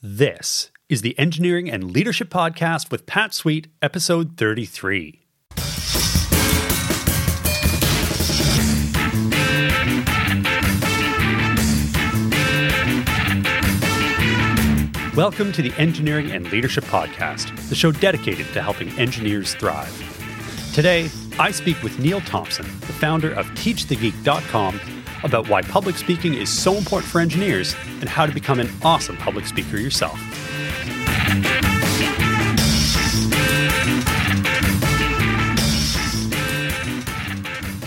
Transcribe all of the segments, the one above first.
This is the Engineering and Leadership Podcast with Pat Sweet, episode 33. Welcome to the Engineering and Leadership Podcast, the show dedicated to helping engineers thrive. Today, I speak with Neil Thompson, the founder of TeachTheGeek.com about why public speaking is so important for engineers and how to become an awesome public speaker yourself.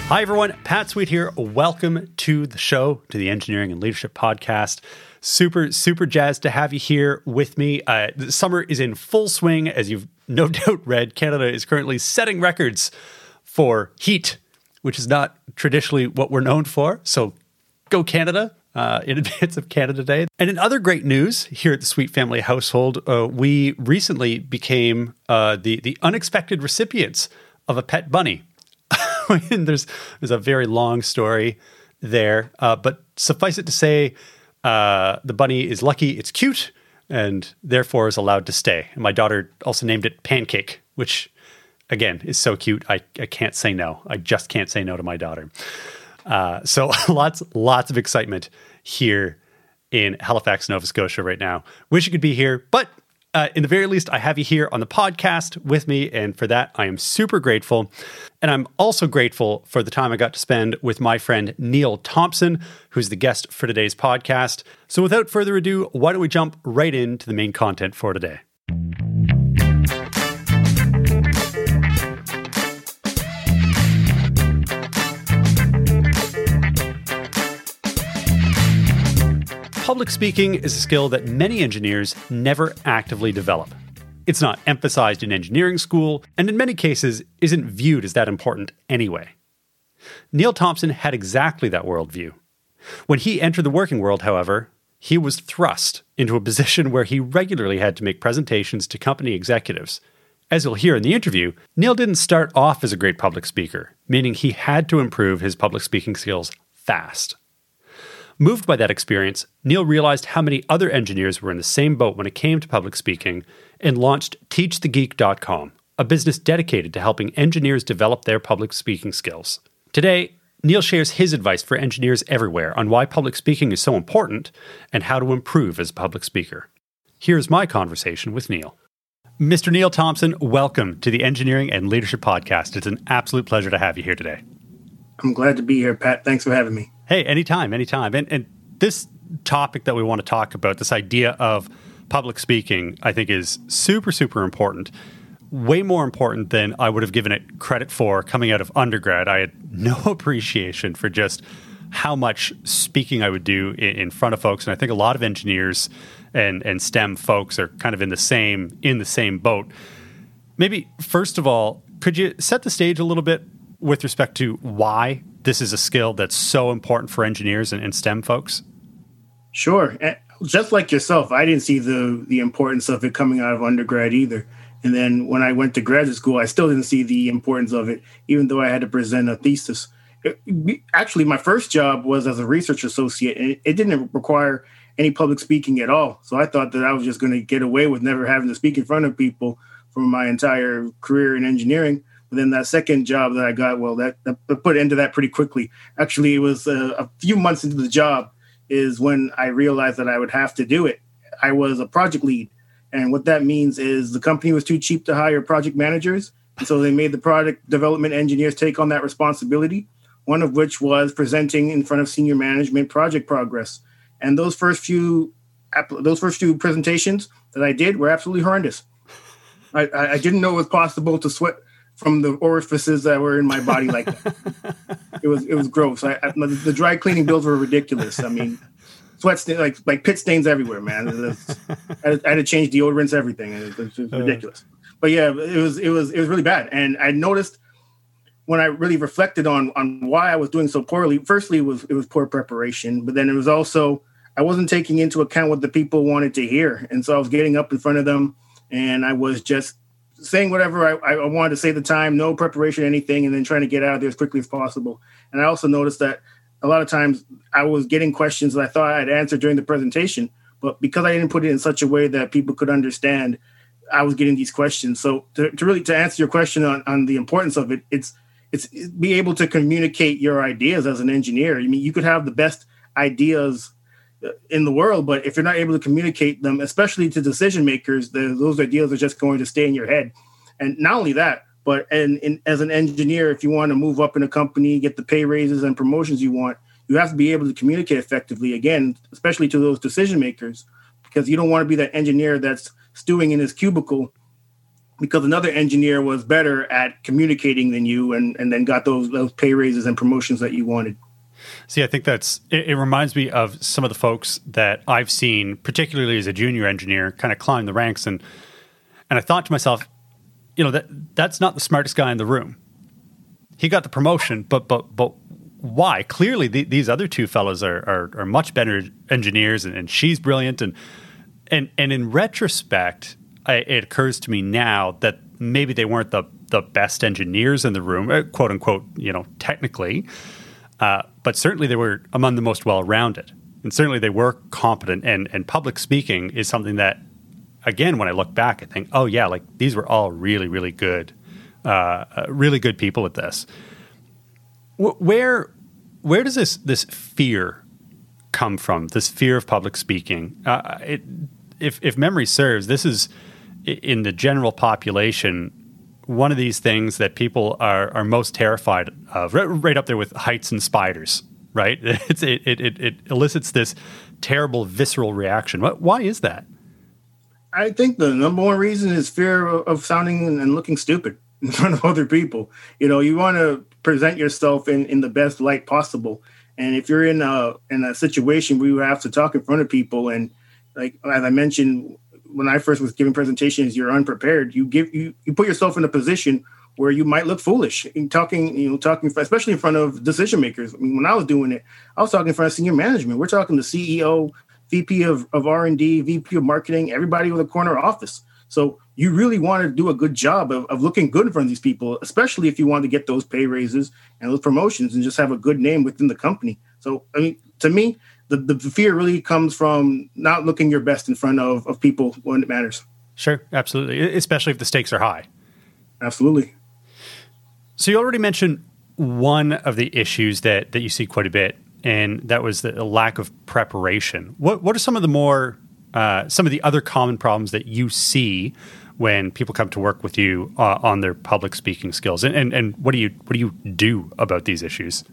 Hi, everyone. Pat Sweet here. Welcome to the show, to the Engineering and Leadership Podcast. Super, super jazzed to have you here with me. Uh, summer is in full swing. As you've no doubt read, Canada is currently setting records for heat which is not traditionally what we're known for. So go Canada. Uh, in advance of Canada Day. And in other great news here at the Sweet Family household, uh, we recently became uh, the the unexpected recipients of a pet bunny. there's there's a very long story there, uh, but suffice it to say, uh, the bunny is lucky, it's cute, and therefore is allowed to stay. And my daughter also named it Pancake, which again is so cute. I, I can't say no. I just can't say no to my daughter. Uh, so lots lots of excitement here in Halifax, Nova Scotia right now. Wish you could be here, but uh, in the very least, I have you here on the podcast with me, and for that, I am super grateful. And I'm also grateful for the time I got to spend with my friend Neil Thompson, who's the guest for today's podcast. So, without further ado, why don't we jump right into the main content for today? Public speaking is a skill that many engineers never actively develop. It's not emphasized in engineering school, and in many cases, isn't viewed as that important anyway. Neil Thompson had exactly that worldview. When he entered the working world, however, he was thrust into a position where he regularly had to make presentations to company executives. As you'll hear in the interview, Neil didn't start off as a great public speaker, meaning he had to improve his public speaking skills fast. Moved by that experience, Neil realized how many other engineers were in the same boat when it came to public speaking and launched TeachTheGeek.com, a business dedicated to helping engineers develop their public speaking skills. Today, Neil shares his advice for engineers everywhere on why public speaking is so important and how to improve as a public speaker. Here's my conversation with Neil. Mr. Neil Thompson, welcome to the Engineering and Leadership Podcast. It's an absolute pleasure to have you here today. I'm glad to be here, Pat. Thanks for having me. Hey, anytime, anytime. And, and this topic that we want to talk about, this idea of public speaking, I think is super, super important. Way more important than I would have given it credit for coming out of undergrad. I had no appreciation for just how much speaking I would do in, in front of folks. And I think a lot of engineers and, and STEM folks are kind of in the same in the same boat. Maybe first of all, could you set the stage a little bit with respect to why this is a skill that's so important for engineers and, and STEM folks? Sure. Just like yourself, I didn't see the the importance of it coming out of undergrad either. And then when I went to graduate school, I still didn't see the importance of it, even though I had to present a thesis. It, actually, my first job was as a research associate, and it, it didn't require any public speaking at all. So I thought that I was just going to get away with never having to speak in front of people for my entire career in engineering. But then that second job that I got, well, that, that put into that pretty quickly. Actually, it was a, a few months into the job is when I realized that I would have to do it. I was a project lead. And what that means is the company was too cheap to hire project managers. And so they made the product development engineers take on that responsibility, one of which was presenting in front of senior management project progress. And those first few those first few presentations that I did were absolutely horrendous. I, I didn't know it was possible to sweat from the orifices that were in my body like that. it was it was gross. I, I, the dry cleaning bills were ridiculous. I mean, sweat stains like like pit stains everywhere, man. Was, I, had, I, had, to change deodorants, everything. It was, it was uh. ridiculous. But yeah, it was it was it was really bad. And I noticed when I really reflected on on why I was doing so poorly. Firstly, it was it was poor preparation, but then it was also I wasn't taking into account what the people wanted to hear, and so I was getting up in front of them, and I was just saying whatever I, I wanted to say at the time, no preparation, anything, and then trying to get out of there as quickly as possible. And I also noticed that a lot of times I was getting questions that I thought I'd answered during the presentation, but because I didn't put it in such a way that people could understand, I was getting these questions. So to, to really to answer your question on, on the importance of it, it's it's be able to communicate your ideas as an engineer. I mean, you could have the best ideas in the world, but if you're not able to communicate them, especially to decision makers, the, those ideas are just going to stay in your head. And not only that, but and, and as an engineer, if you want to move up in a company, get the pay raises and promotions you want, you have to be able to communicate effectively. Again, especially to those decision makers, because you don't want to be that engineer that's stewing in his cubicle because another engineer was better at communicating than you and, and then got those those pay raises and promotions that you wanted. See, I think that's it, it, reminds me of some of the folks that I've seen, particularly as a junior engineer, kind of climb the ranks and and I thought to myself, you know, that that's not the smartest guy in the room. He got the promotion, but but but why? Clearly, the, these other two fellows are, are, are much better engineers, and, and she's brilliant, and and and in retrospect, I, it occurs to me now that maybe they weren't the the best engineers in the room, uh, quote unquote, you know, technically, uh, but certainly they were among the most well rounded, and certainly they were competent. And and public speaking is something that, again, when I look back, I think, oh yeah, like these were all really really good, uh, uh really good people at this. Where where does this this fear come from? This fear of public speaking. Uh, it, if if memory serves, this is in the general population one of these things that people are are most terrified of. Right, right up there with heights and spiders. Right? It's, it, it it elicits this terrible visceral reaction. What, why is that? I think the number one reason is fear of sounding and looking stupid in front of other people. You know, you want to present yourself in, in the best light possible. And if you're in a in a situation where you have to talk in front of people, and like as I mentioned when I first was giving presentations, you're unprepared. You give you you put yourself in a position where you might look foolish in talking, you know, talking especially in front of decision makers. I mean, when I was doing it, I was talking in front of senior management. We're talking the CEO, VP of, of R&D, VP of marketing, everybody with a corner office. So you really want to do a good job of, of looking good in front of these people, especially if you want to get those pay raises and those promotions and just have a good name within the company. So, I mean, to me, the, the fear really comes from not looking your best in front of, of people when it matters. Sure, absolutely. Especially if the stakes are high. Absolutely. So you already mentioned one of the issues that, that you see quite a bit, and that was the lack of preparation. What what are some of the more uh, some of the other common problems that you see when people come to work with you uh, on their public speaking skills, and, and and what do you what do you do about these issues?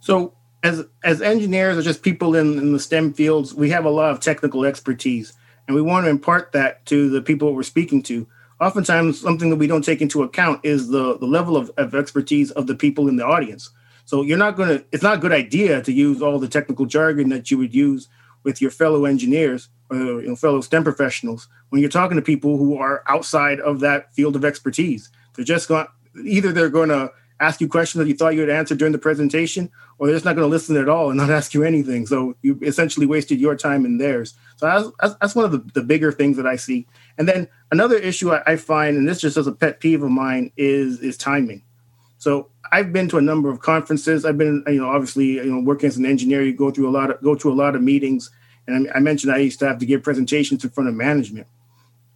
So as as engineers or just people in, in the STEM fields, we have a lot of technical expertise, and we want to impart that to the people we're speaking to. Oftentimes, something that we don't take into account is the the level of, of expertise of the people in the audience. So you're not to. It's not a good idea to use all the technical jargon that you would use with your fellow engineers or you know, fellow STEM professionals when you're talking to people who are outside of that field of expertise. They're just going either they're going to ask you questions that you thought you would answer during the presentation, or they're just not going to listen at all and not ask you anything. So you essentially wasted your time and theirs. So that's, that's one of the, the bigger things that I see. And then another issue I, I find, and this just as a pet peeve of mine, is is timing. So I've been to a number of conferences. I've been, you know, obviously, you know, working as an engineer, you go through a lot of go to a lot of meetings and I, mentioned I used to have to give presentations in front of management.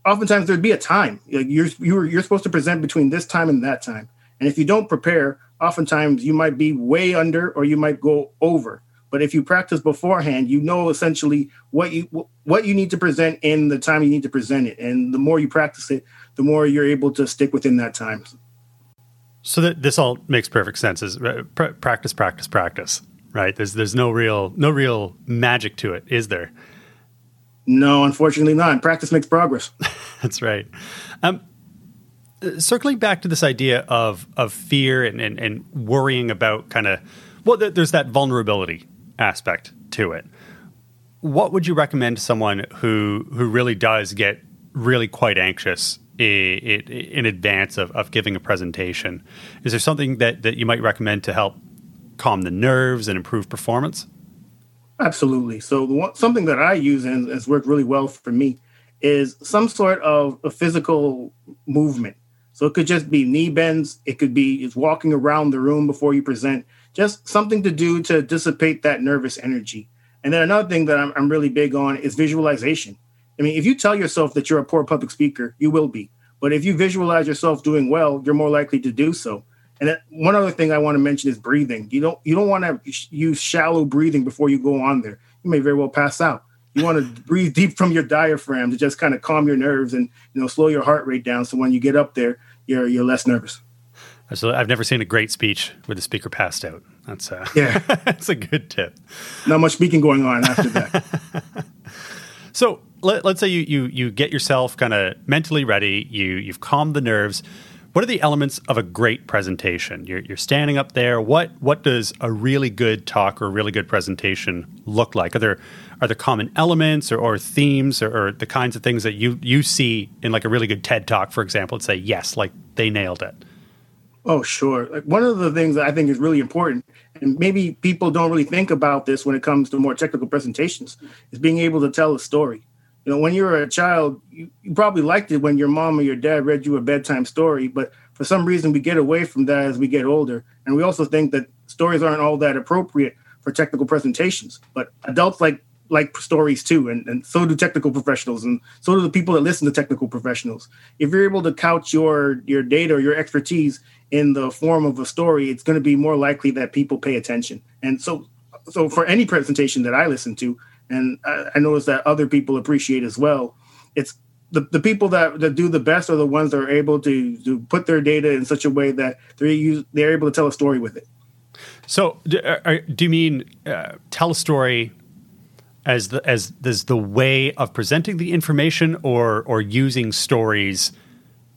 Oftentimes there'd be a time like you're you're you're supposed to present between this time and that time, and if you don't prepare, oftentimes you might be way under or you might go over. But if you practice beforehand, you know essentially what you what you need to present in the time you need to present it, and the more you practice it, the more you're able to stick within that time. So that this all makes perfect sense. Is uh, practice, practice, practice right? There's there's no real no real magic to it, is there? No, unfortunately not. Practice makes progress. That's right. Um, circling back to this idea of of fear and and, and worrying about kind of well, there's that vulnerability aspect to it. What would you recommend to someone who who really does get really quite anxious in, advance of, of giving a presentation? Is there something that, that you might recommend to help calm the nerves and improve performance? Absolutely. So something that I use and has worked really well for me is some sort of a physical movement. So it could just be knee bends. It could be just walking around the room before you present. Just something to do to dissipate that nervous energy. And then another thing that I'm, I'm really big on is visualization. I mean, if you tell yourself that you're a poor public speaker, you will be. But if you visualize yourself doing well, you're more likely to do so. And one other thing I want to mention is breathing. You don't you don't want to use shallow breathing before you go on there. You may very well pass out. You want to breathe deep from your diaphragm to just kind of calm your nerves and you know slow your heart rate down. So when you get up there, you're you're less nervous. So I've never seen a great speech where the speaker passed out. That's uh, yeah, that's a good tip. Not much speaking going on after that. so let, us say you you you get yourself kind of mentally ready. You you've calmed the nerves. What are the elements of a great presentation? You're, you're standing up there. What what does a really good talk or a really good presentation look like? Are there are there common elements or, or themes or, or, the kinds of things that you you see in like a really good TED talk, for example, and say yes, like they nailed it? Oh, sure. Like one of the things that I think is really important, and maybe people don't really think about this when it comes to more technical presentations, is being able to tell a story. You know, when you were a child, you, you probably liked it when your mom or your dad read you a bedtime story, but for some reason we get away from that as we get older. And we also think that stories aren't all that appropriate for technical presentations. But adults like like stories too, and, and so do technical professionals, and so do the people that listen to technical professionals. If you're able to couch your your data or your expertise in the form of a story, it's going to be more likely that people pay attention. And so, so for any presentation that I listen to, and I, I notice that other people appreciate as well, it's the, the people that, that do the best are the ones that are able to, to put their data in such a way that they're use, they're able to tell a story with it. So, do, are, do you mean uh, tell a story as the as, as the way of presenting the information, or or using stories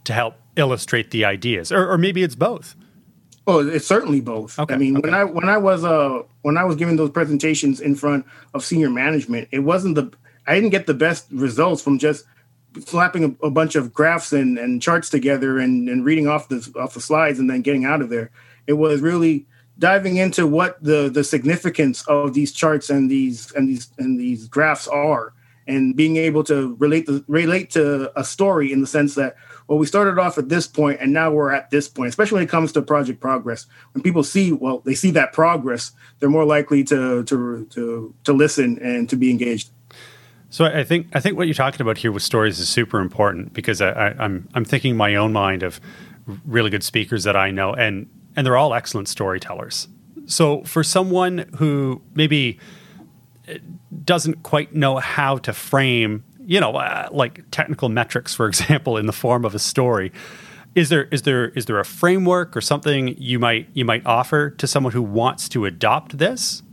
to help illustrate the ideas, or, or maybe it's both. Oh, it's certainly both. Okay, I mean, okay. when I when I was uh when I was giving those presentations in front of senior management, it wasn't the I didn't get the best results from just slapping a, a bunch of graphs and, and charts together and, and reading off the off the slides and then getting out of there. It was really diving into what the the significance of these charts and these and these and these graphs are and being able to relate the relate to a story in the sense that well, we started off at this point and now we're at this point, especially when it comes to project progress. When people see, well, they see that progress, they're more likely to to to to listen and to be engaged. So I think I think what you're talking about here with stories is super important because I, I, I'm I'm thinking my own mind of really good speakers that I know and and they're all excellent storytellers. So for someone who maybe eh, doesn't quite know how to frame you know, uh, like technical metrics, for example, in the form of a story. Is there is there is there a framework or something you might you might offer to someone who wants to adopt this?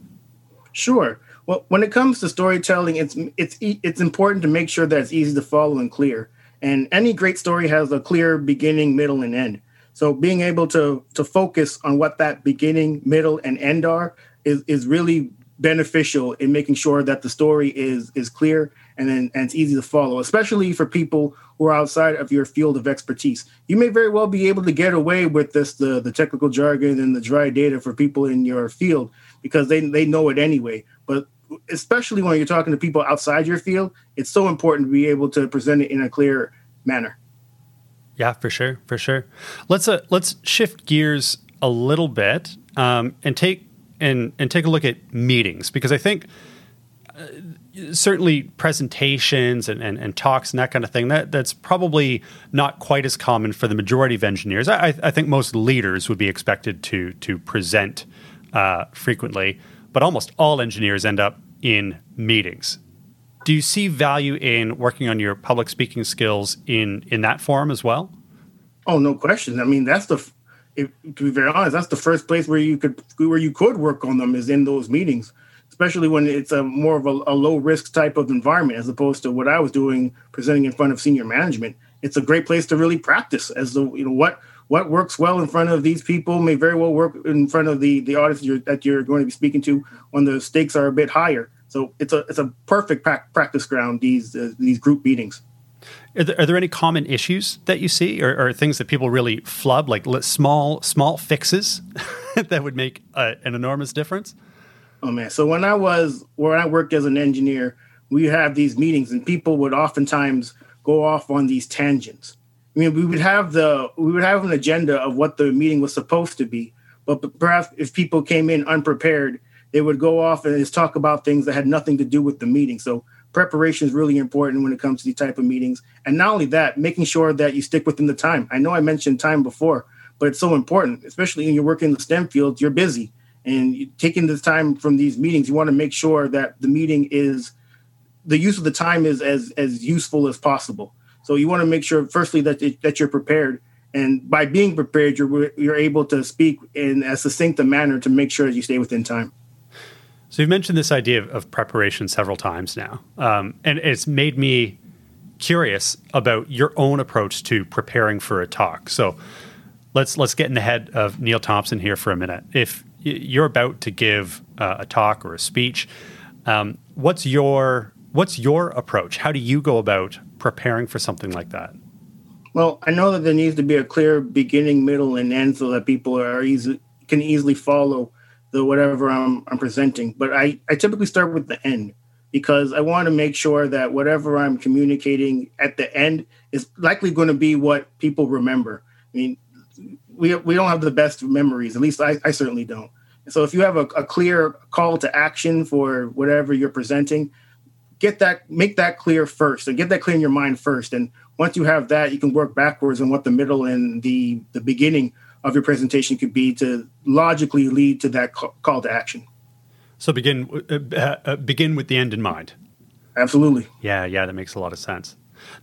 Sure. Well, when it comes to storytelling, it's it's it's important to make sure that it's easy to follow and clear. And any great story has a clear beginning, middle, and end. So being able to to focus on what that beginning, middle, and end are is is really beneficial in making sure that the story is is clear and then and it's easy to follow, especially for people who are outside of your field of expertise. You may very well be able to get away with this the the technical jargon and the dry data for people in your field because they they know it anyway. But especially when you're talking to people outside your field, it's so important to be able to present it in a clear manner. Yeah, for sure, for sure. Let's uh, let's shift gears a little bit um, and take and and take a look at meetings because I think uh, certainly presentations and, and, and, talks and that kind of thing that that's probably not quite as common for the majority of engineers. I, I think most leaders would be expected to to present uh, frequently but almost all engineers end up in meetings. Do you see value in working on your public speaking skills in in that form as well? Oh no question. I mean that's the if, to be very honest that's the first place where you could where you could work on them is in those meetings especially when it's a more of a, a, low risk type of environment as opposed to what I was doing presenting in front of senior management. It's a great place to really practice as the you know what what works well in front of these people may very well work in front of the the audience you're, that you're going to be speaking to when the stakes are a bit higher. So it's a it's a perfect pra- practice ground these uh, these group meetings. Are there, are there, any common issues that you see, or, or, things that people really flub, like small small fixes that would make a, an enormous difference? Oh man! So when I was where I worked as an engineer, we have these meetings, and people would oftentimes go off on these tangents. I mean, we would have the we would have an agenda of what the meeting was supposed to be, but perhaps if people came in unprepared, they would go off and just talk about things that had nothing to do with the meeting. So preparation is really important when it comes to these type of meetings. And not only that, making sure that you stick within the time. I know I mentioned time before, but it's so important, especially when you're working in the STEM fields. you're busy and taking the time from these meetings, you want to make sure that the meeting is the use of the time is as as useful as possible. So you want to make sure, firstly, that that you're prepared, and by being prepared, you're you're able to speak in as succinct a manner to make sure that you stay within time. So you've mentioned this idea of, of preparation several times now, um, and it's made me curious about your own approach to preparing for a talk. So let's let's get in the head of Neil Thompson here for a minute. If you're about to give uh, a talk or a speech, um, what's your what's your approach? How do you go about preparing for something like that? Well, I know that there needs to be a clear beginning, middle, and end so that people are easy can easily follow the whatever I'm, I'm presenting. But I, I typically start with the end because I want to make sure that whatever I'm communicating at the end is likely going to be what people remember. I mean, we, we don't have the best memories, at least I, I certainly don't. So if you have a, a clear call to action for whatever you're presenting, get that make that clear first and get that clear in your mind first. And once you have that, you can work backwards on what the middle and the the beginning of your presentation could be to logically lead to that call to action. So begin uh, uh, begin with the end in mind. Absolutely. Yeah, yeah, that makes a lot of sense.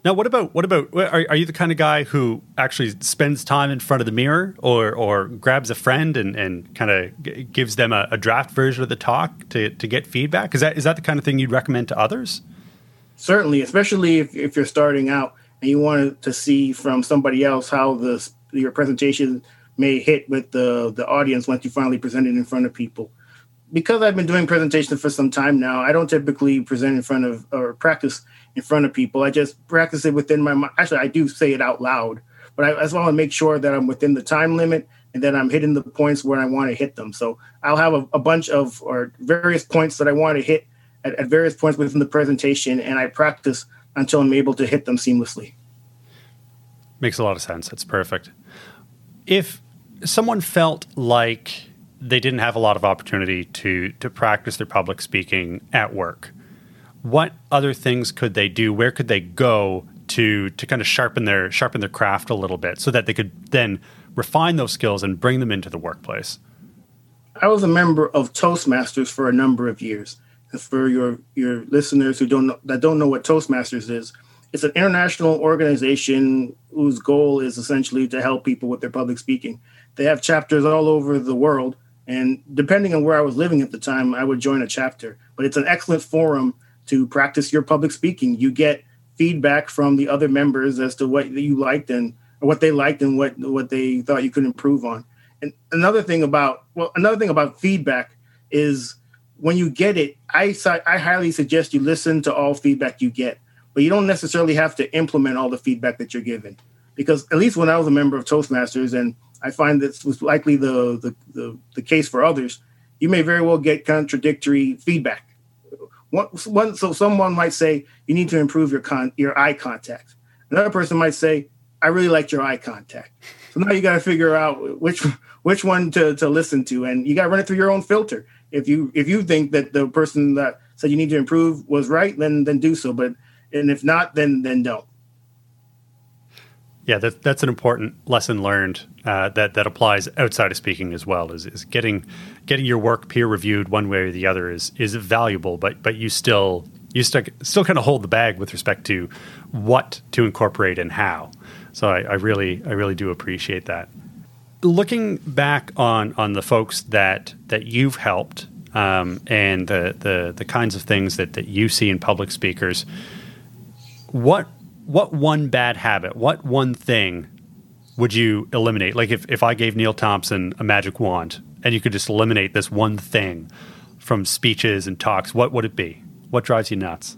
Now, what about what about are, are you the kind of guy who actually spends time in front of the mirror, or or grabs a friend and, and kind of g- gives them a, a, draft version of the talk to, to get feedback? Is that is that the kind of thing you'd recommend to others? Certainly, especially if, if you're starting out and you want to see from somebody else how the your presentation may hit with the the audience once you finally present it in front of people because I've been doing presentations for some time now, I don't typically present in front of or practice in front of people. I just practice it within my mind. Actually, I do say it out loud, but I, just want to make sure that I'm within the time limit and that I'm hitting the points where I want to hit them. So I'll have a, a bunch of or various points that I want to hit at, at various points within the presentation, and I practice until I'm able to hit them seamlessly. Makes a lot of sense. That's perfect. If someone felt like they didn't have a lot of opportunity to to practice their public speaking at work. What other things could they do? Where could they go to to kind of sharpen their sharpen their craft a little bit so that they could then refine those skills and bring them into the workplace? I was a member of Toastmasters for a number of years. For your your listeners who don't know, that don't know what Toastmasters is, it's an international organization whose goal is essentially to help people with their public speaking. They have chapters all over the world, and depending on where I was living at the time, I would join a chapter. But it's an excellent forum to practice your public speaking. You get feedback from the other members as to what you liked and what they liked and what what they thought you could improve on. And another thing about well, another thing about feedback is when you get it, I I highly suggest you listen to all feedback you get, but you don't necessarily have to implement all the feedback that you're given. Because at least when I was a member of Toastmasters and I find this was likely the, the, the, the case for others. You may very well get contradictory feedback. One, one, so someone might say you need to improve your con, your eye contact. Another person might say, I really liked your eye contact. So now you got to figure out which which one to, to listen to, and you got to run it through your own filter. If you if you think that the person that said you need to improve was right, then then do so. But and if not, then then don't. Yeah, that, that's an important lesson learned uh, that that applies outside of speaking as well. Is, is getting getting your work peer reviewed one way or the other is is valuable, but but you still you still still kind of hold the bag with respect to what to incorporate and how. So I, I really I really do appreciate that. Looking back on on the folks that that you've helped um, and the, the the kinds of things that that you see in public speakers, what what one bad habit, what one thing would you eliminate? Like if, if I gave Neil Thompson a magic wand and you could just eliminate this one thing from speeches and talks, what would it be? What drives you nuts?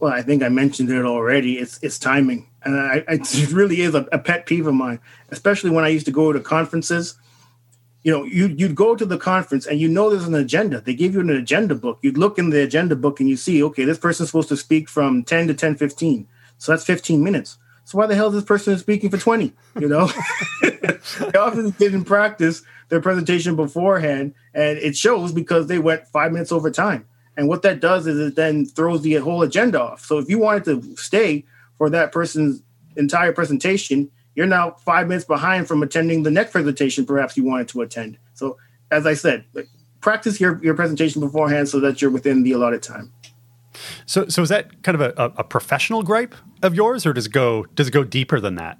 Well, I think I mentioned it already. It's it's timing, and I, it really is a, a pet peeve of mine, especially when I used to go to conferences. You know, you you'd go to the conference and you know there's an agenda. They give you an agenda book. You'd look in the agenda book and you see, okay, this person's supposed to speak from ten to ten fifteen. So that's 15 minutes. So why the hell is this person speaking for 20? You know, they often didn't practice their presentation beforehand, and it shows because they went five minutes over time. And what that does is it then throws the whole agenda off. So if you wanted to stay for that person's entire presentation, you're now five minutes behind from attending the next presentation perhaps you wanted to attend. So as I said, practice your, your presentation beforehand so that you're within the allotted time. So, so is that kind of a, a professional gripe of yours, or does it go does it go deeper than that?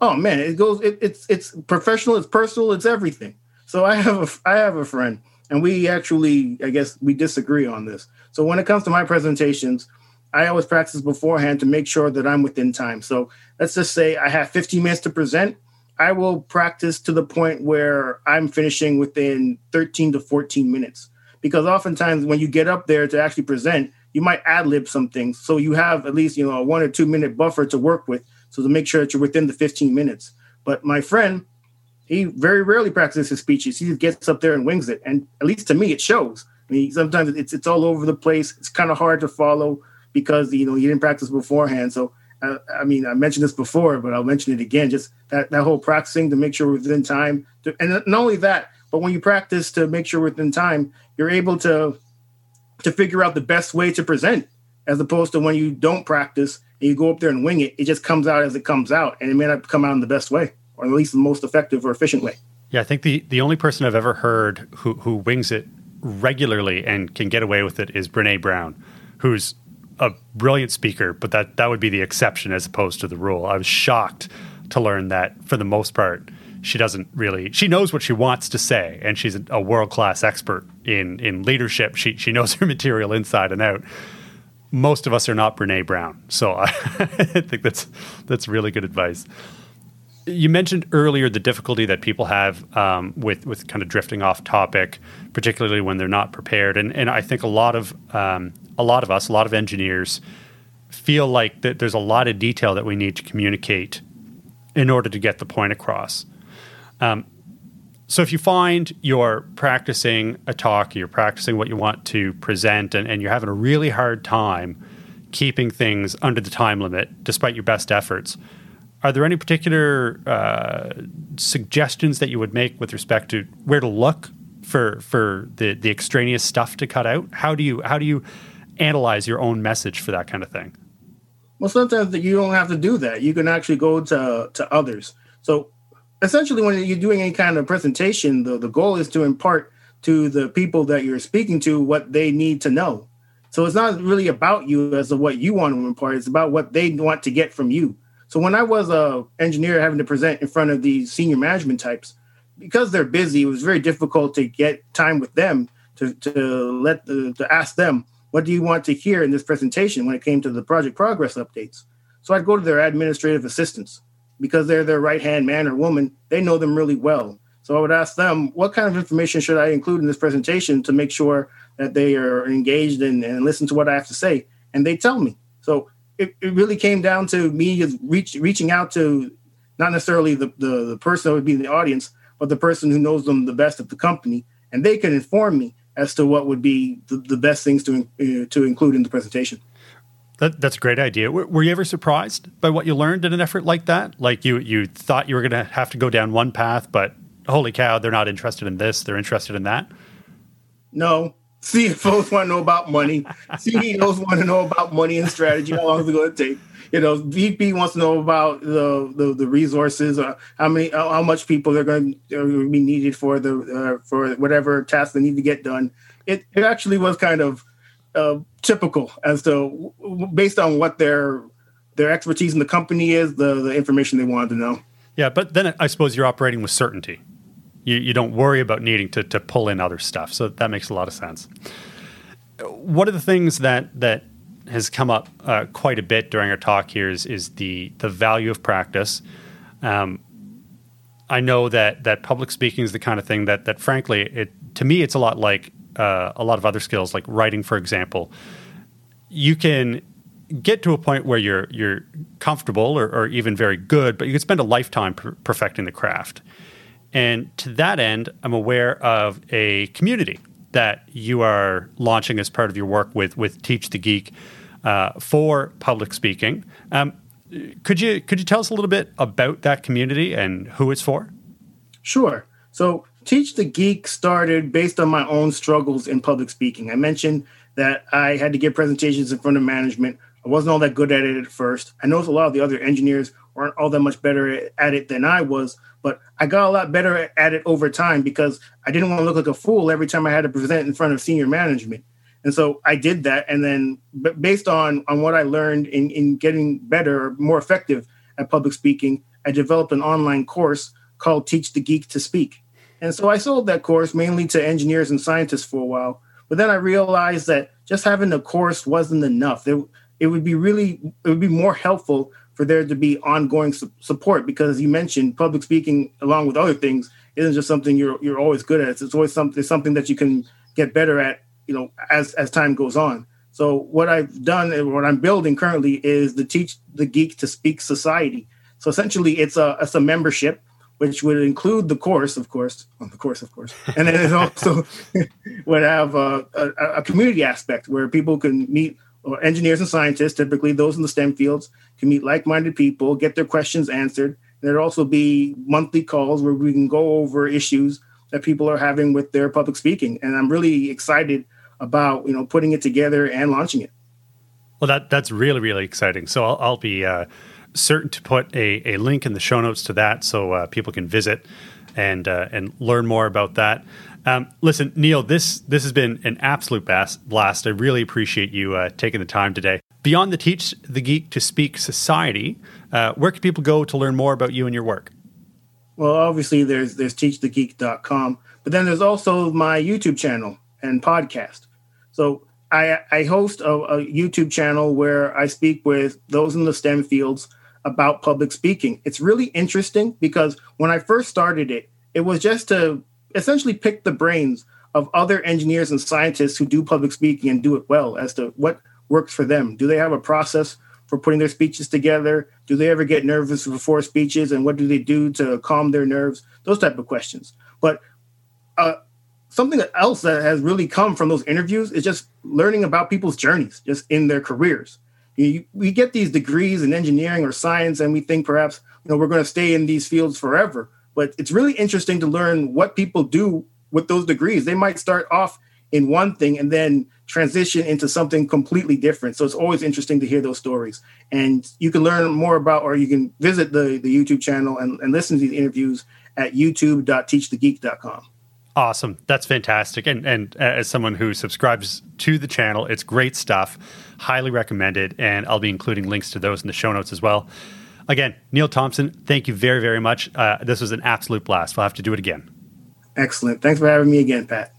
Oh man, it goes. It, it's it's professional. It's personal. It's everything. So I have a I have a friend, and we actually I guess we disagree on this. So when it comes to my presentations, I always practice beforehand to make sure that I'm within time. So let's just say I have 15 minutes to present. I will practice to the point where I'm finishing within 13 to 14 minutes. Because oftentimes when you get up there to actually present, you might ad lib some things. So you have at least, you know, a one or two minute buffer to work with. So to make sure that you're within the 15 minutes. But my friend, he very rarely practices his speeches. He just gets up there and wings it. And at least to me, it shows. I mean, sometimes it's it's all over the place. It's kind of hard to follow because you know you didn't practice beforehand. So uh, I mean, I mentioned this before, but I'll mention it again. Just that that whole practicing to make sure within time, to, and not only that, but when you practice to make sure within time, you're able to to figure out the best way to present as opposed to when you don't practice and you go up there and wing it it just comes out as it comes out and it may not come out in the best way or at least the most effective or efficient way. Yeah i think the the only person i've ever heard who who wings it regularly and can get away with it is Brene Brown who's a brilliant speaker but that that would be the exception as opposed to the rule. I was shocked to learn that for the most part she doesn't really she knows what she wants to say and she's a world class expert in in leadership. She she knows her material inside and out. Most of us are not Brene Brown so I, I think that's that's really good advice. You mentioned earlier the difficulty that people have um, with with kind of drifting off topic, particularly when they're not prepared, and and I think a lot of um, a lot of us, a lot of engineers, feel like that there's a lot of detail that we need to communicate in order to get the point across. Um, so if you find you're practicing a talk, you're practicing what you want to present, and, and you're having a really hard time keeping things under the time limit despite your best efforts, are there any particular uh, suggestions that you would make with respect to where to look for for the the extraneous stuff to cut out? How do you how do you analyze your own message for that kind of thing? Well, sometimes you don't have to do that. You can actually go to to others. So essentially when you're doing any kind of presentation the, the goal is to impart to the people that you're speaking to what they need to know. So it's not really about you as to what you want to impart it's about what they want to get from you. So when i was a engineer having to present in front of these senior management types because they're busy it was very difficult to get time with them to, to let the, to ask them what do you want to hear in this presentation when it came to the project progress updates? So i'd go to their administrative assistants because they're their right hand man or woman, they know them really well. So I would ask them, what kind of information should I include in this presentation to make sure that they are engaged and, and listen to what I have to say? And they tell me. So it, it really came down to me reach, reaching out to not necessarily the, the, the person that would be in the audience, but the person who knows them the best at the company. And they can inform me as to what would be the, the best things to, uh, to include in the presentation. That, that's a great idea. Were, were, you ever surprised by what you learned in an effort like that? Like you, you thought you were going to have to go down one path, but holy cow, they're not interested in this; they're interested in that. No, CFOs want to know about money. CEOs want to know about money and strategy. How long is it going to take? You know, VP wants to know about the the, the resources, uh, how many, how much people they're going to be needed for the uh, for whatever task they need to get done. It it actually was kind of uh, typical as to based on what their their expertise in the company is, the the information they wanted to know. Yeah, but then I suppose you're operating with certainty. You you don't worry about needing to to pull in other stuff, so that makes a lot of sense. One of the things that that has come up uh, quite a bit during our talk here is is the the value of practice. Um, I know that that public speaking is the kind of thing that that frankly, it to me, it's a lot like uh, a lot of other skills like writing, for example, you can get to a point where you're you're comfortable or, or even very good, but you can spend a lifetime per- perfecting the craft. And to that end, I'm aware of a community that you are launching as part of your work with with Teach the Geek uh, for public speaking. Um, could you could you tell us a little bit about that community and who it's for? Sure. So Teach the Geek started based on my own struggles in public speaking. I mentioned that I had to give presentations in front of management. I wasn't all that good at it at first. I noticed a lot of the other engineers weren't all that much better at it than I was, but I got a lot better at it over time because I didn't want to look like a fool every time I had to present in front of senior management. And so I did that. And then but based on, on what I learned in, in getting better or more effective at public speaking, I developed an online course called Teach the Geek to Speak. And so I sold that course mainly to engineers and scientists for a while. But then I realized that just having a course wasn't enough. It, it would be really, it would be more helpful for there to be ongoing su- support because, you mentioned, public speaking, along with other things, isn't just something you're you're always good at. It's always something something that you can get better at, you know, as as time goes on. So what I've done and what I'm building currently is the Teach the Geek to Speak Society. So essentially, it's a it's a membership which would include the course, of course, well, the course, of course, and then it also would have a, a, a, community aspect where people can meet, or engineers and scientists, typically those in the STEM fields, can meet like-minded people, get their questions answered. There'd also be monthly calls where we can go over issues that people are having with their public speaking, and I'm really excited about you know putting it together and launching it. Well, that that's really really exciting. So I'll, I'll be. Uh certain to put a, a link in the show notes to that so uh, people can visit and uh, and learn more about that. Um, listen, Neil, this this has been an absolute blast. I really appreciate you uh, taking the time today. Beyond the Teach the Geek to Speak Society, uh, where can people go to learn more about you and your work? Well, obviously there's there's teachthegeek.com, but then there's also my YouTube channel and podcast. So I, I host a, a YouTube channel where I speak with those in the STEM fields about public speaking. It's really interesting because when I first started it, it was just to essentially pick the brains of other engineers and scientists who do public speaking and do it well as to what works for them. Do they have a process for putting their speeches together? Do they ever get nervous before speeches and what do they do to calm their nerves? Those type of questions. But uh, something else that has really come from those interviews is just learning about people's journeys just in their careers you, we get these degrees in engineering or science and we think perhaps you know we're going to stay in these fields forever but it's really interesting to learn what people do with those degrees they might start off in one thing and then transition into something completely different so it's always interesting to hear those stories and you can learn more about or you can visit the, the youtube channel and, and listen to these interviews at youtube.teachthegeek.com Awesome. That's fantastic. And and uh, as someone who subscribes to the channel, it's great stuff. Highly recommended. And I'll be including links to those in the show notes as well. Again, Neil Thompson, thank you very, very much. Uh, this was an absolute blast. We'll have to do it again. Excellent. Thanks for having me again, Pat.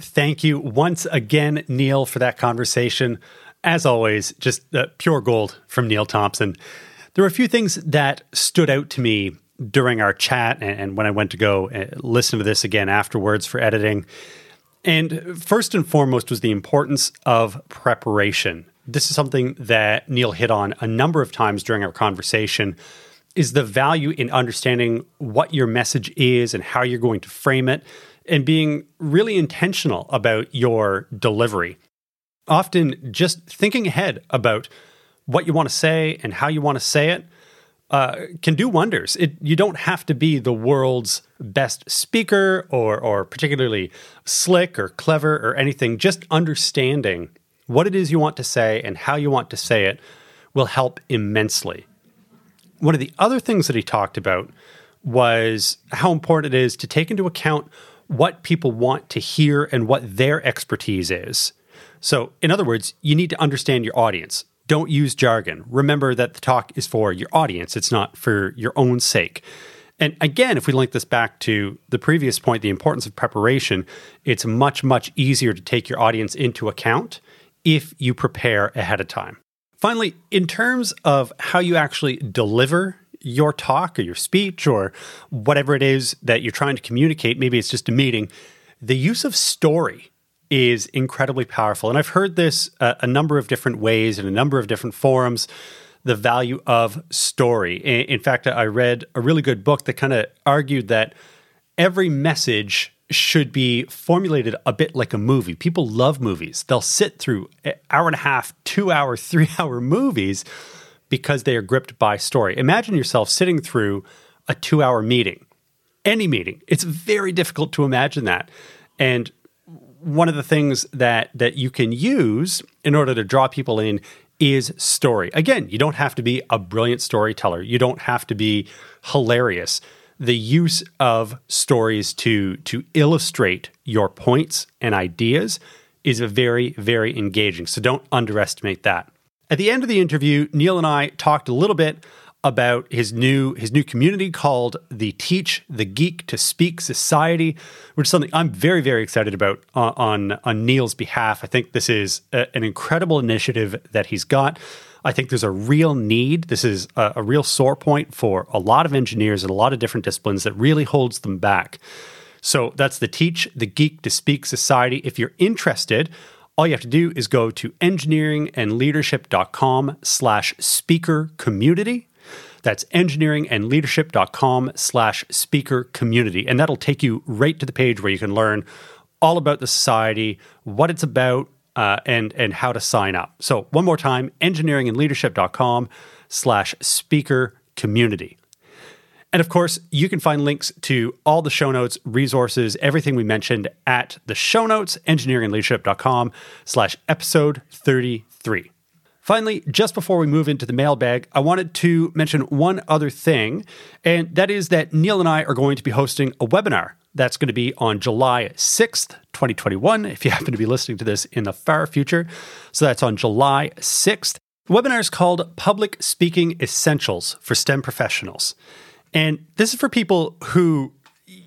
Thank you once again, Neil, for that conversation. As always, just uh, pure gold from Neil Thompson. There were a few things that stood out to me during our chat and, and when I went to go uh, listen to this again afterwards for editing. And first and foremost was the importance of preparation. This is something that Neil hit on a number of times during our conversation is the value in understanding what your message is and how you're going to frame it and being really intentional about your delivery. Often just thinking ahead about what you want to say and how you want to say it uh, can do wonders. It, you don't have to be the world's best speaker or, or particularly slick or clever or anything. Just understanding what it is you want to say and how you want to say it will help immensely. One of the other things that he talked about was how important it is to take into account what people want to hear and what their expertise is. So, in other words, you need to understand your audience. Don't use jargon. Remember that the talk is for your audience, it's not for your own sake. And again, if we link this back to the previous point, the importance of preparation, it's much, much easier to take your audience into account if you prepare ahead of time. Finally, in terms of how you actually deliver your talk or your speech or whatever it is that you're trying to communicate, maybe it's just a meeting, the use of story is incredibly powerful. And I've heard this uh, a number of different ways in a number of different forums the value of story. In fact, I read a really good book that kind of argued that every message should be formulated a bit like a movie. People love movies. They'll sit through hour and a half, 2 hour, 3 hour movies because they are gripped by story. Imagine yourself sitting through a two hour meeting, any meeting. It's very difficult to imagine that. And one of the things that that you can use in order to draw people in is story. Again, you don't have to be a brilliant storyteller. You don't have to be hilarious. The use of stories to to illustrate your points and ideas is very very engaging. So don't underestimate that. At the end of the interview, Neil and I talked a little bit about his new his new community called the Teach the Geek to Speak Society, which is something I'm very very excited about on on, on Neil's behalf. I think this is a, an incredible initiative that he's got. I think there's a real need. This is a, a real sore point for a lot of engineers and a lot of different disciplines that really holds them back. So that's the Teach the Geek to Speak Society. If you're interested, all you have to do is go to engineeringandleadership.com slash speaker community that's engineeringandleadership.com slash speaker community. And that'll take you right to the page where you can learn all about the society, what it's about, uh, and, and how to sign up. So one more time, engineeringandleadership.com slash speaker community. And of course, you can find links to all the show notes, resources, everything we mentioned at the show notes, engineeringandleadership.com slash episode 33. Finally, just before we move into the mailbag, I wanted to mention one other thing, and that is that Neil and I are going to be hosting a webinar. That's going to be on July 6th, 2021, if you happen to be listening to this in the far future. So that's on July 6th. The webinar is called Public Speaking Essentials for STEM Professionals. And this is for people who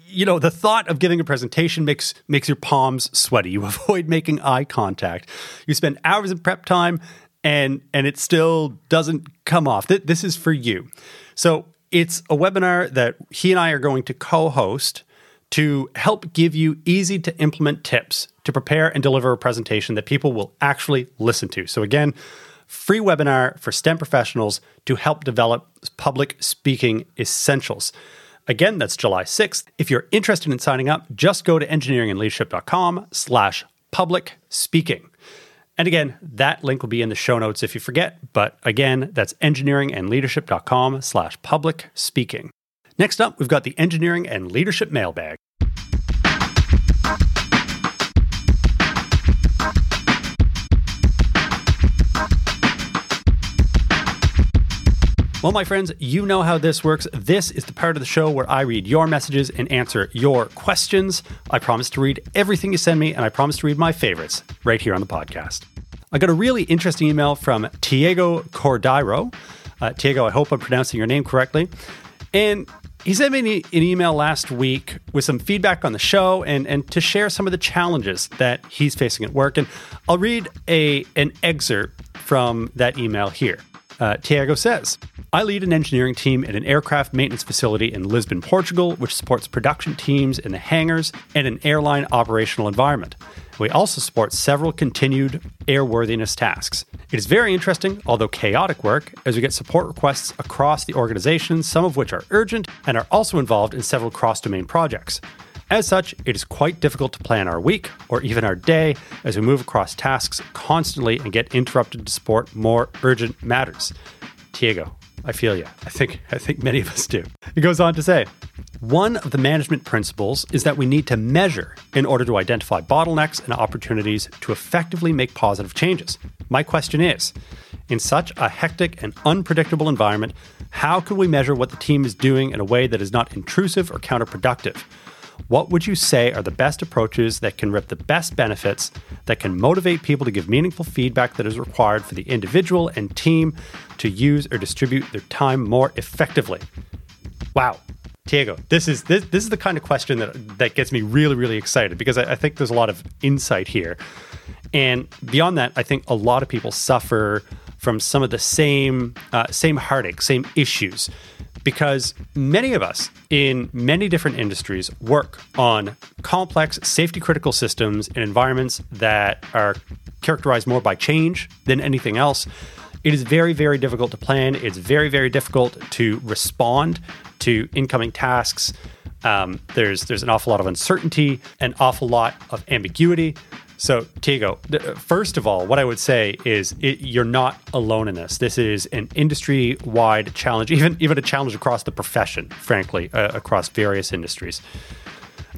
you know the thought of giving a presentation makes makes your palms sweaty you avoid making eye contact you spend hours of prep time and and it still doesn't come off. This is for you. So it's a webinar that he and I are going to co-host to help give you easy to implement tips to prepare and deliver a presentation that people will actually listen to. So again, free webinar for STEM professionals to help develop public speaking essentials. Again, that's July 6th. If you're interested in signing up, just go to engineeringandleadership.com slash public speaking. And again, that link will be in the show notes if you forget. But again, that's engineeringandleadership.com slash public speaking. Next up, we've got the engineering and leadership mailbag. Well, my friends, you know how this works. This is the part of the show where I read your messages and answer your questions. I promise to read everything you send me, and I promise to read my favorites right here on the podcast. I got a really interesting email from Tiago Cordeiro. Uh, Tiago, I hope I'm pronouncing your name correctly. And he sent me an email last week with some feedback on the show and, and to share some of the challenges that he's facing at work. And I'll read a an excerpt from that email here. Uh, Tiago says, I lead an engineering team at an aircraft maintenance facility in Lisbon, Portugal, which supports production teams in the hangars and an airline operational environment. We also support several continued airworthiness tasks. It is very interesting, although chaotic work, as we get support requests across the organization, some of which are urgent and are also involved in several cross domain projects. As such, it is quite difficult to plan our week or even our day as we move across tasks constantly and get interrupted to support more urgent matters. Tiago, I feel you. I think I think many of us do. He goes on to say, one of the management principles is that we need to measure in order to identify bottlenecks and opportunities to effectively make positive changes. My question is, in such a hectic and unpredictable environment, how can we measure what the team is doing in a way that is not intrusive or counterproductive? What would you say are the best approaches that can rip the best benefits, that can motivate people to give meaningful feedback that is required for the individual and team to use or distribute their time more effectively? Wow. Tiago, this is this, this is the kind of question that that gets me really really excited because I, I think there's a lot of insight here, and beyond that, I think a lot of people suffer from some of the same uh, same heartache, same issues because many of us in many different industries work on complex safety critical systems in environments that are characterized more by change than anything else. It is very, very difficult to plan. It's very, very difficult to respond to incoming tasks. Um, there's there's an awful lot of uncertainty, an awful lot of ambiguity. So, Tiago, first of all, what I would say is it, you're not alone in this. This is an industry wide challenge, even, even a challenge across the profession, frankly, uh, across various industries.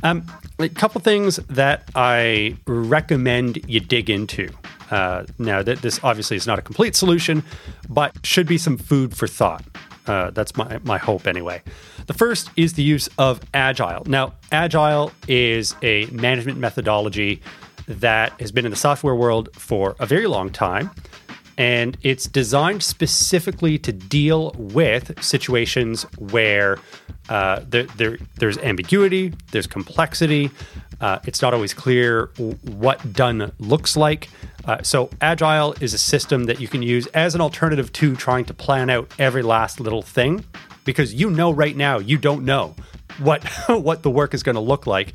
Um, a couple things that I recommend you dig into. Uh, now, this obviously is not a complete solution, but should be some food for thought. Uh, that's my, my hope anyway. The first is the use of Agile. Now, Agile is a management methodology that has been in the software world for a very long time. And it's designed specifically to deal with situations where uh, there, there, there's ambiguity, there's complexity, uh, it's not always clear what done looks like. Uh, so, Agile is a system that you can use as an alternative to trying to plan out every last little thing because you know right now you don't know what what the work is going to look like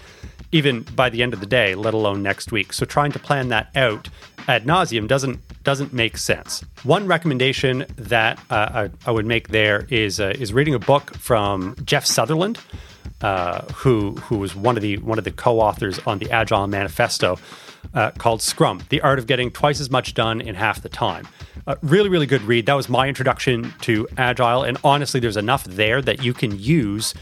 even by the end of the day, let alone next week. So trying to plan that out ad nauseum doesn't doesn't make sense. One recommendation that uh, I, I, would make there is uh, is reading a book from Jeff Sutherland, uh, who who was one of the one of the co-authors on the Agile Manifesto, uh, called Scrum: The Art of Getting Twice as Much Done in Half the Time. Really, really good read. That was my introduction to Agile, and honestly, there's enough there that you can use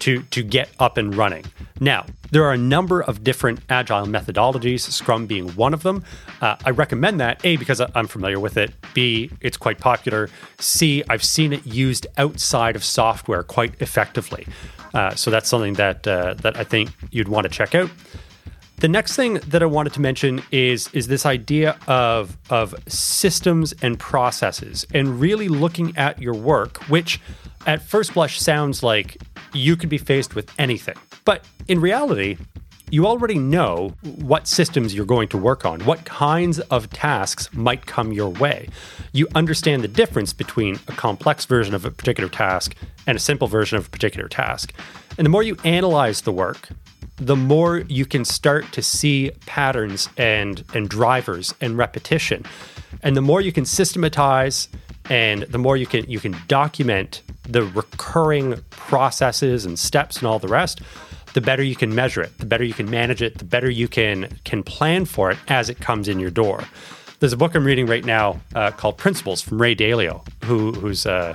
to to get up and running. Now, there are a number of different agile methodologies, Scrum being one of them. Uh, I recommend that A because I'm familiar with it. B, it's quite popular. C, I've seen it used outside of software quite effectively. Uh, so that's something that uh, that I think you'd want to check out. The next thing that I wanted to mention is is this idea of of systems and processes and really looking at your work, which at first blush sounds like you could be faced with anything. But in reality, you already know what systems you're going to work on, what kinds of tasks might come your way. You understand the difference between a complex version of a particular task and a simple version of a particular task. And the more you analyze the work, the more you can start to see patterns and and drivers and repetition and the more you can systematize and the more you can you can document the recurring processes and steps and all the rest the better you can measure it the better you can manage it the better you can can plan for it as it comes in your door there's a book i'm reading right now uh, called principles from ray dalio who who's uh,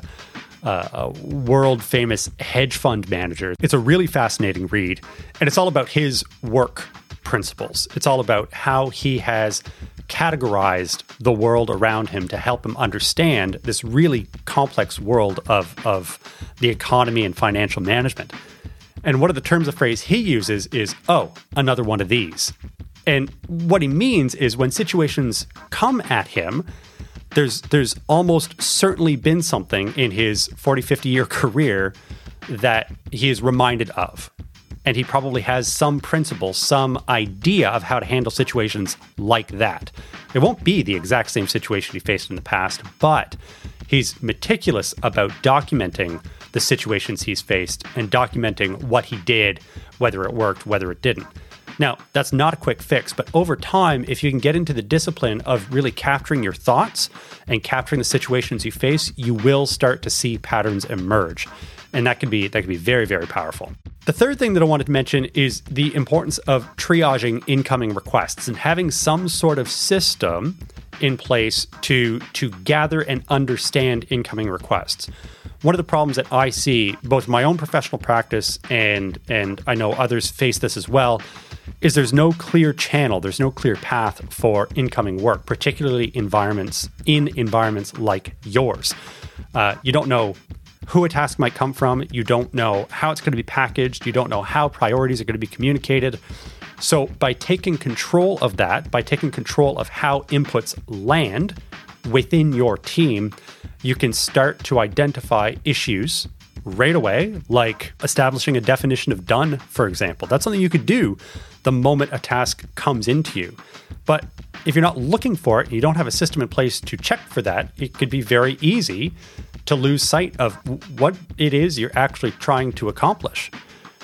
a world famous hedge fund manager. It's a really fascinating read, and it's all about his work principles. It's all about how he has categorized the world around him to help him understand this really complex world of, of the economy and financial management. And one of the terms of phrase he uses is, oh, another one of these. And what he means is when situations come at him, there's there's almost certainly been something in his 40 50 year career that he is reminded of and he probably has some principle some idea of how to handle situations like that it won't be the exact same situation he faced in the past but he's meticulous about documenting the situations he's faced and documenting what he did whether it worked whether it didn't now, that's not a quick fix, but over time, if you can get into the discipline of really capturing your thoughts and capturing the situations you face, you will start to see patterns emerge. And that can be that can be very, very powerful. The third thing that I wanted to mention is the importance of triaging incoming requests and having some sort of system in place to to gather and understand incoming requests. One of the problems that I see, both my own professional practice and and I know others face this as well, is there's no clear channel, there's no clear path for incoming work, particularly environments in environments like yours. Uh, you don't know who a task might come from, you don't know how it's going to be packaged, you don't know how priorities are going to be communicated. So, by taking control of that, by taking control of how inputs land within your team, you can start to identify issues right away, like establishing a definition of done, for example. That's something you could do the moment a task comes into you. But if you're not looking for it, you don't have a system in place to check for that, it could be very easy to lose sight of what it is you're actually trying to accomplish.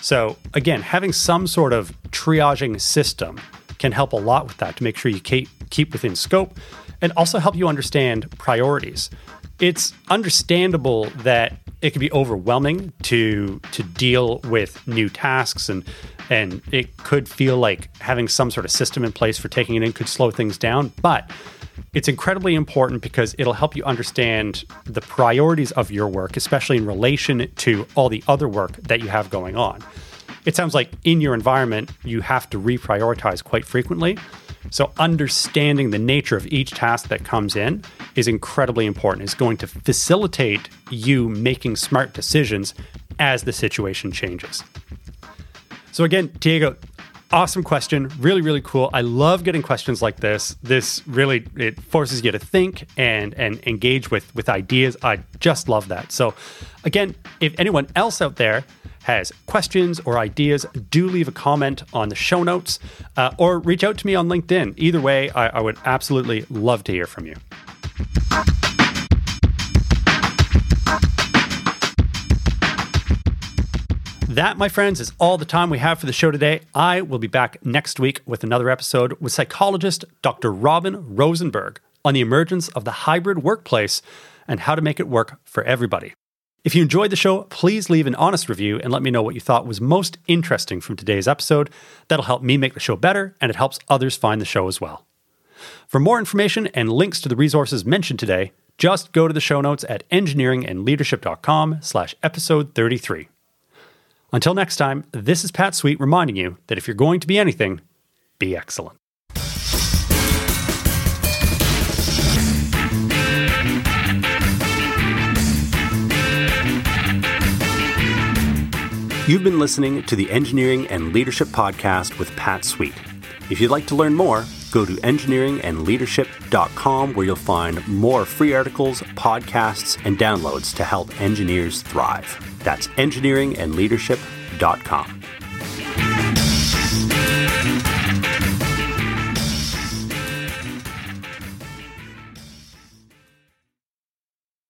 So, again, having some sort of triaging system can help a lot with that to make sure you keep keep within scope and also help you understand priorities. It's understandable that it can be overwhelming to to deal with new tasks and and it could feel like having some sort of system in place for taking it in could slow things down. But it's incredibly important because it'll help you understand the priorities of your work, especially in relation to all the other work that you have going on. It sounds like in your environment, you have to reprioritize quite frequently. So, understanding the nature of each task that comes in is incredibly important. It's going to facilitate you making smart decisions as the situation changes. So, again, Diego, awesome question really really cool. I love getting questions like this. This really it forces you to think and and engage with with ideas. I just love that. So again if anyone else out there has questions or ideas do leave a comment on the show notes uh, or reach out to me on linkedin. Either way I, I would absolutely love to hear from you That, my friends, is all the time we have for the show today. I will be back next week with another episode with psychologist Dr. Robin Rosenberg on the emergence of the hybrid workplace and how to make it work for everybody. If you enjoyed the show, please leave an honest review and let me know what you thought was most interesting from today's episode. That'll help me make the show better and it helps others find the show as well. For more information and links to the resources mentioned today, just go to the show notes at engineeringandleadership.com slash episode 33. Until next time, this is Pat Sweet reminding you that if you're going to be anything, be excellent. You've been listening to the Engineering and Leadership Podcast with Pat Sweet. If you'd like to learn more, go to engineeringandleadership.com where you'll find more free articles, podcasts, and downloads to help engineers thrive. That's engineeringandleadership.com.